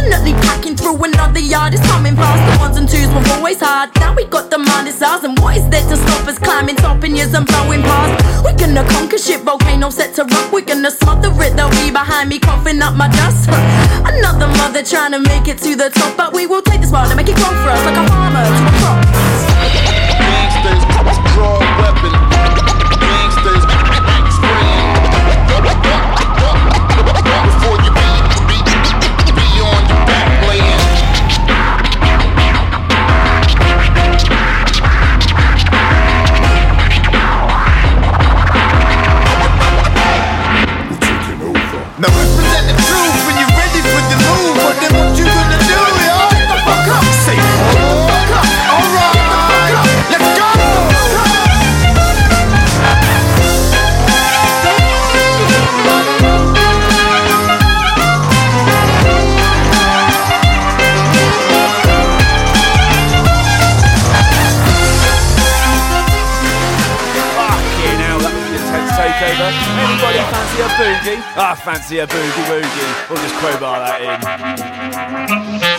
passionately packing through another yard. It's coming past. The ones and twos were always hard. Now we got the mind is ours, and what is there to stop us climbing, topping years and blowing past? We're gonna conquer shit, volcano set to rock. We're gonna smother it. They'll be behind me, coughing up my dust. Another mother trying to make it to the top, but we will take this world and make it grow for us like a farmer to a crop. Boogie? Ah, fancy a boogie woogie. We'll just crowbar that in.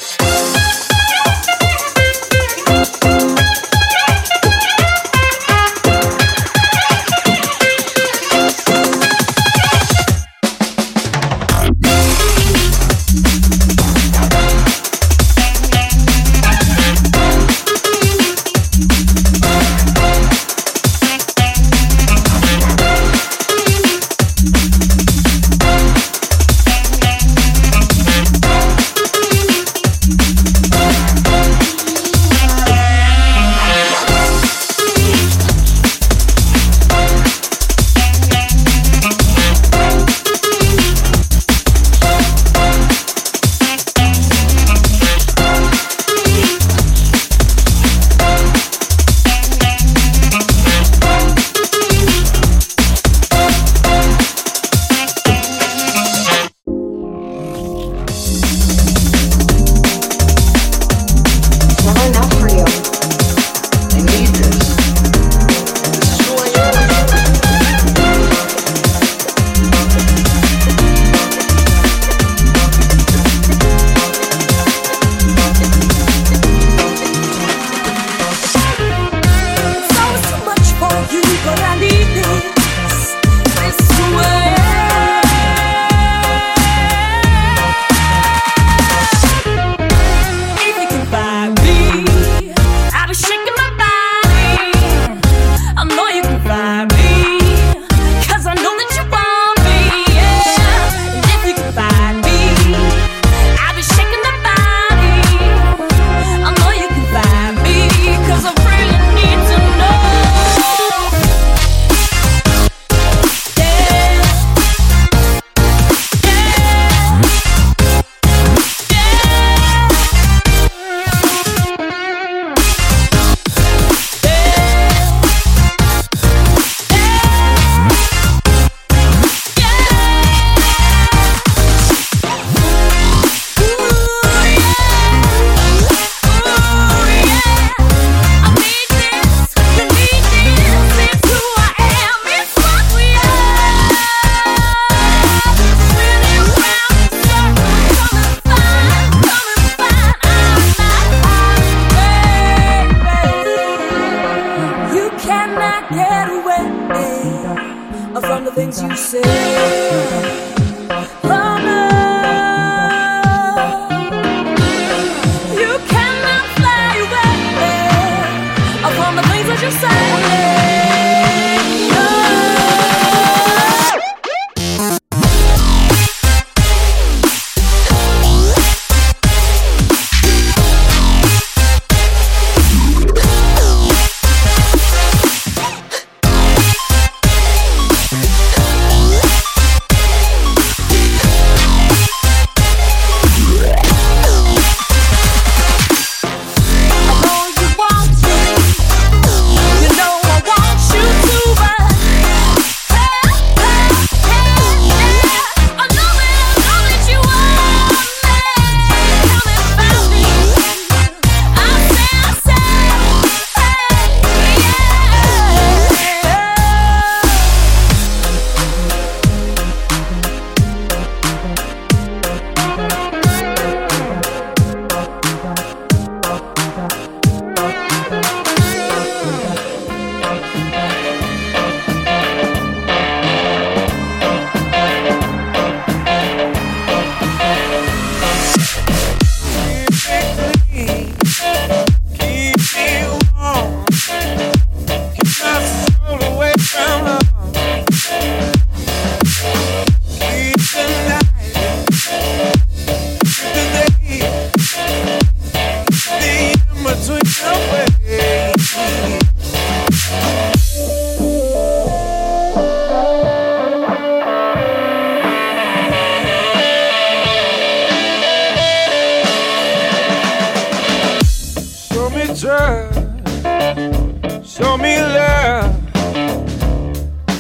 Show me love.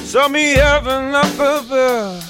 Show me heaven up above.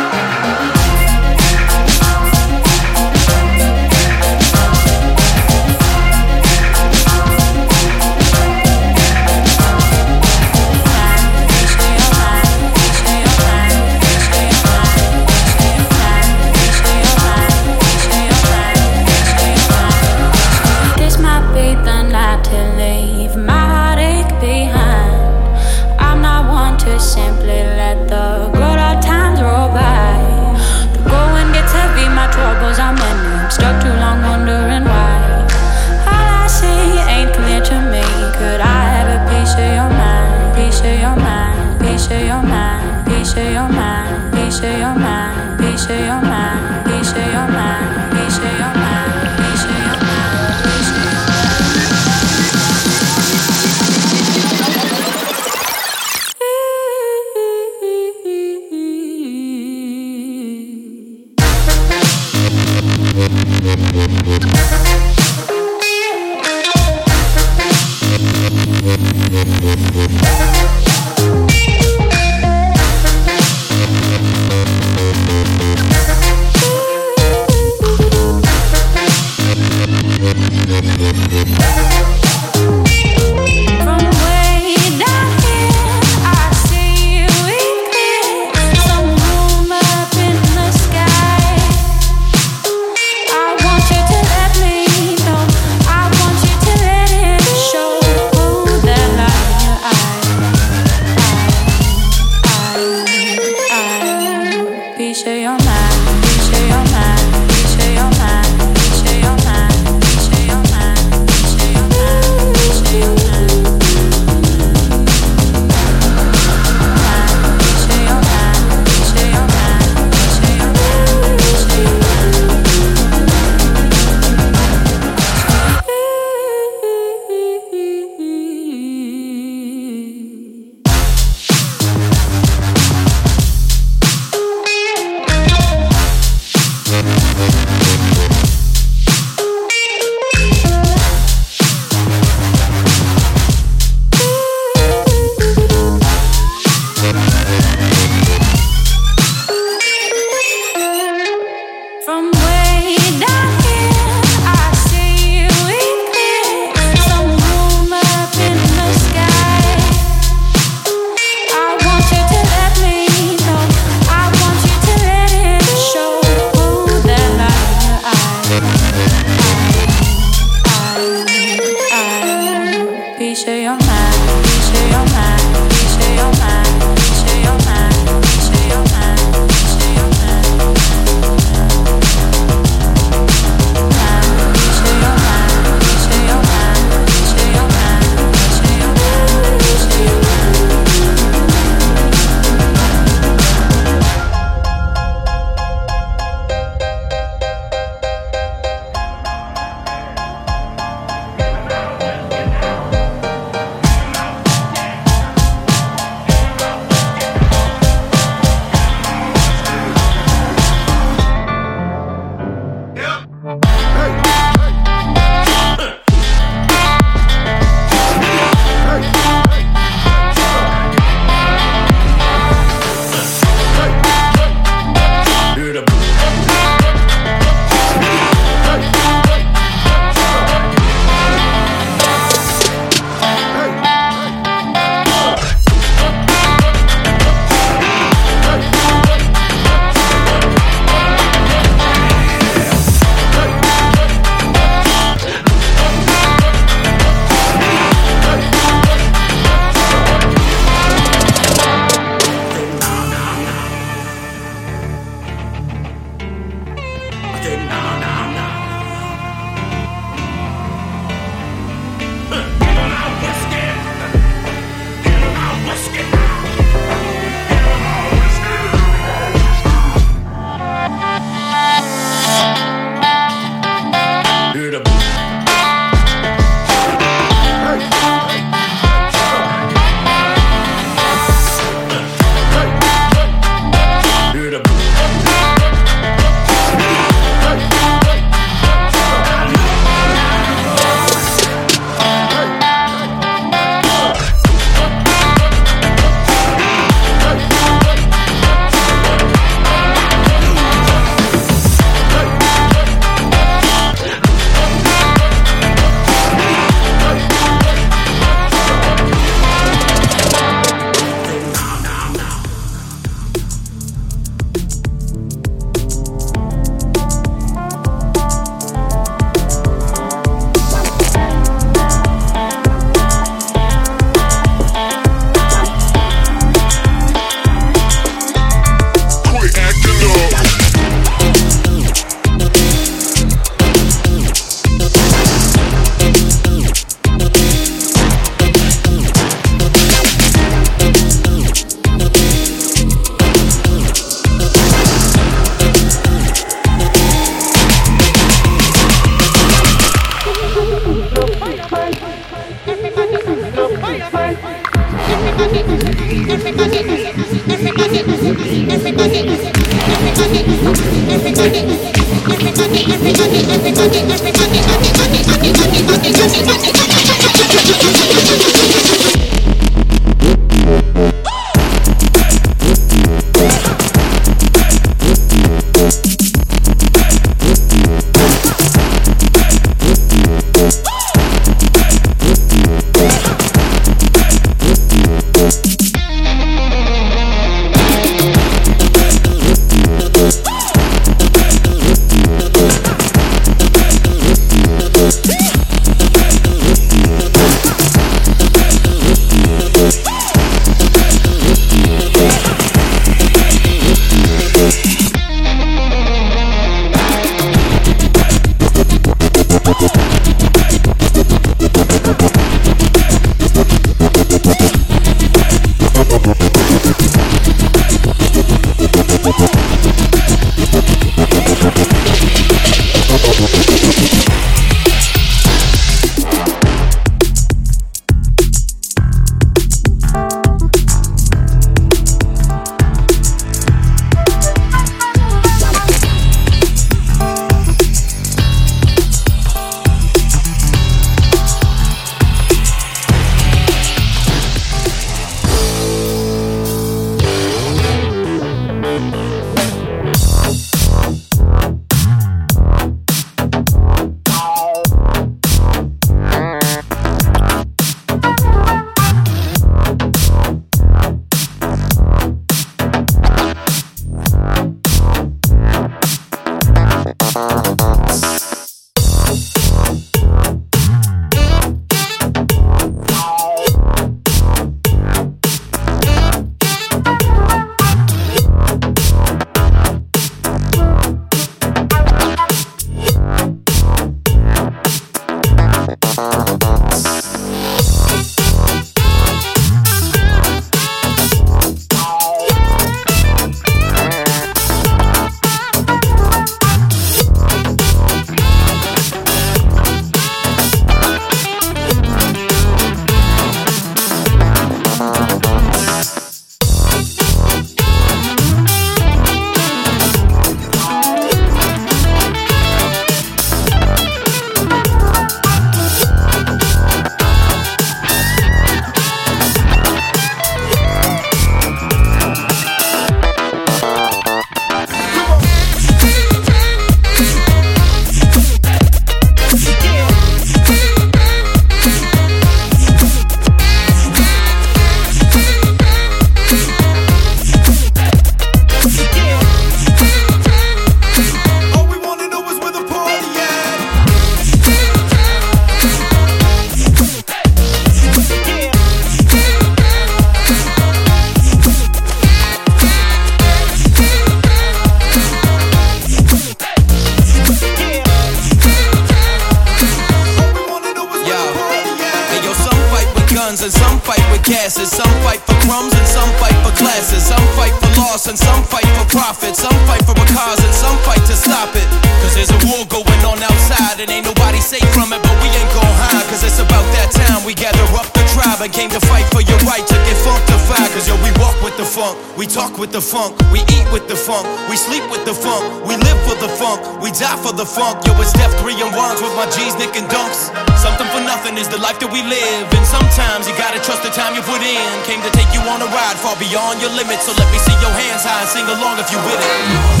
With the funk, we eat with the funk, we sleep with the funk, we live for the funk, we die for the funk. Yo, it's Def 3 and ones with my G's, Nick and Dunks. Something for nothing is the life that we live. And sometimes you gotta trust the time you put in. Came to take you on a ride far beyond your limits. So let me see your hands high and sing along if you with it.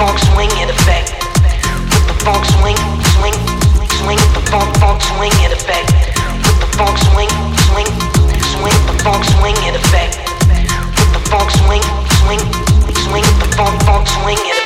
funk swing in effect. With the funk swing, swing, swing, the funk, funk swing in effect. With the funk swing, swing, swing, the funk swing in effect. With the funk swing, swing, swing, the funk, funk swing in effect.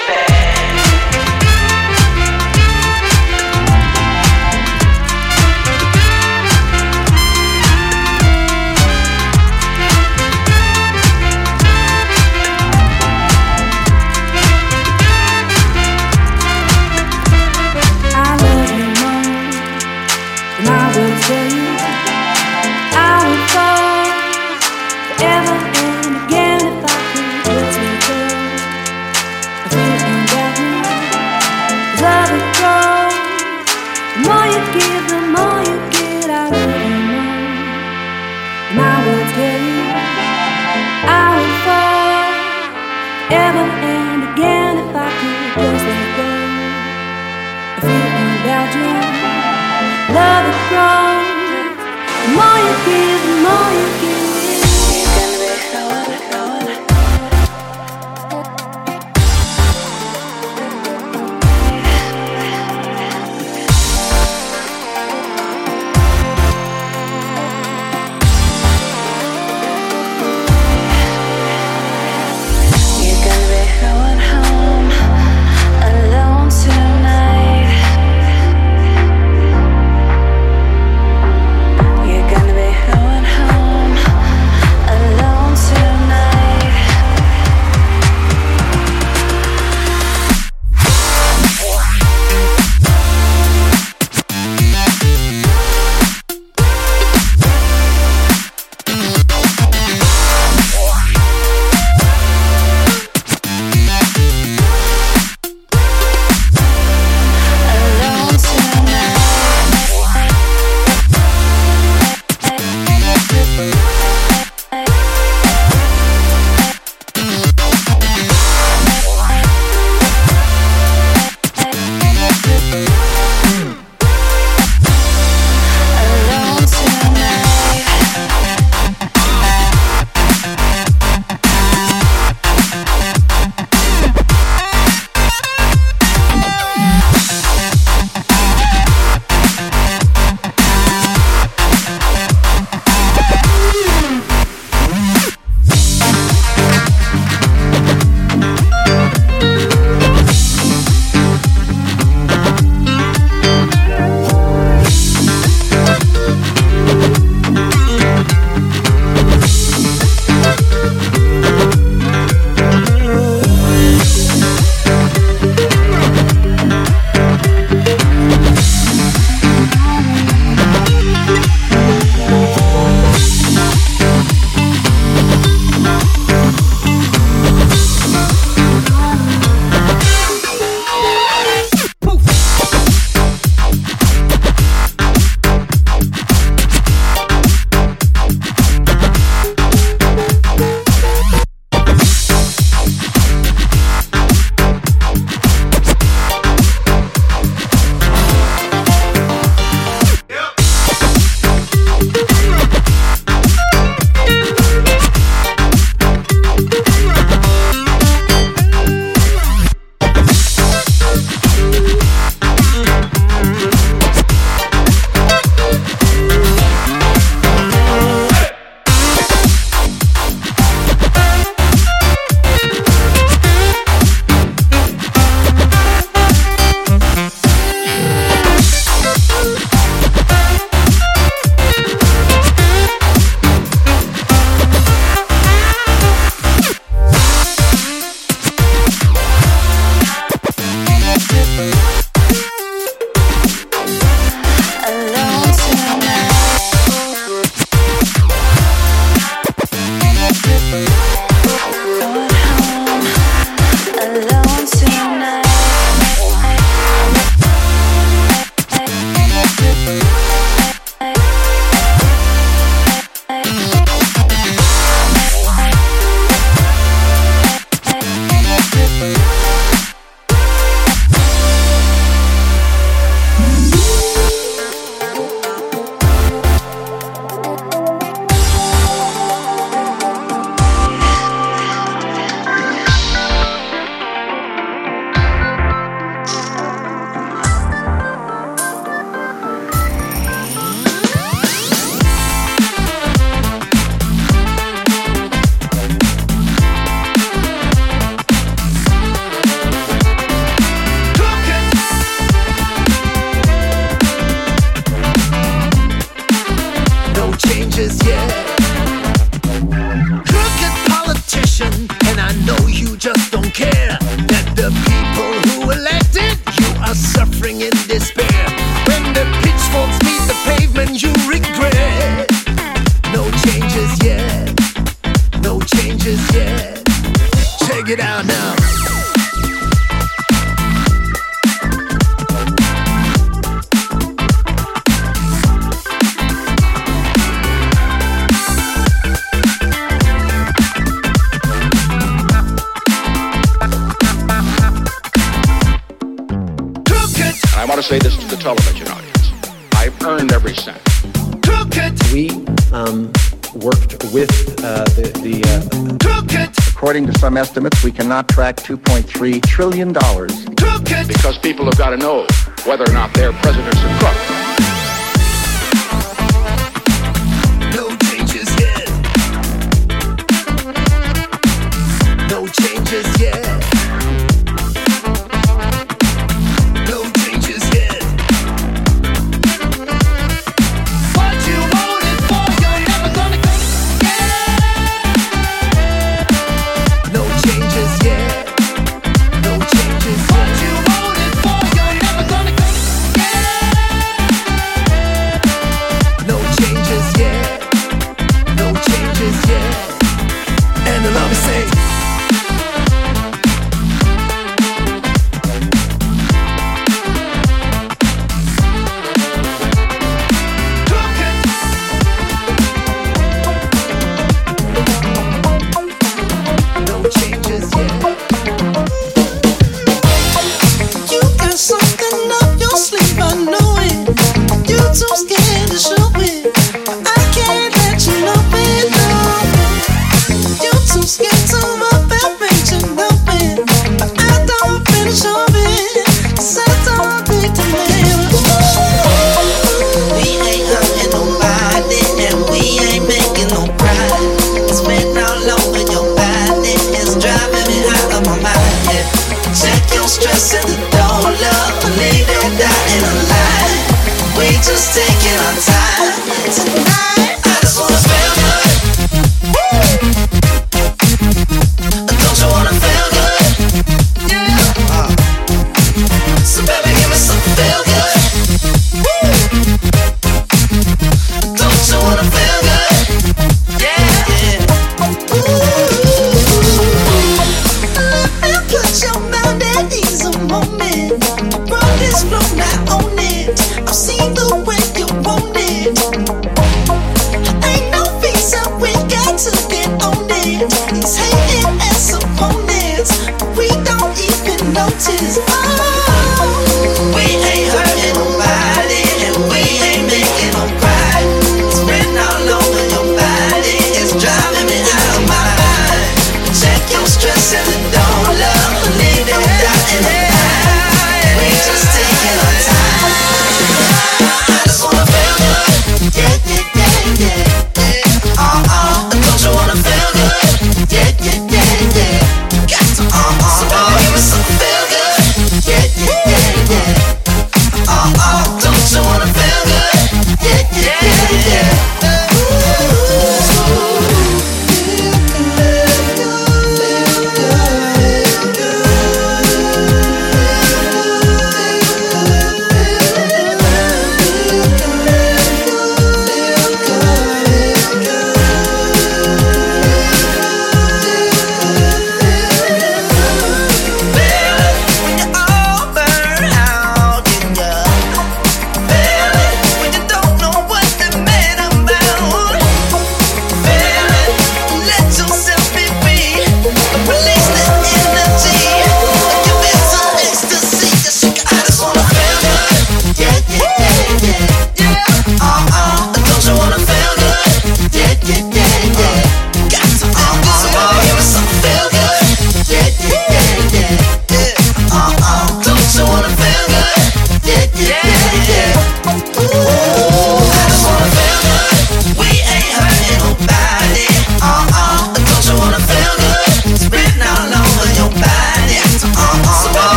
say this to the television audience. I've earned every cent. It. We um, worked with uh, the. the uh, According to some estimates, we cannot track $2.3 trillion. It. Because people have got to know whether or not their presidents are crooks.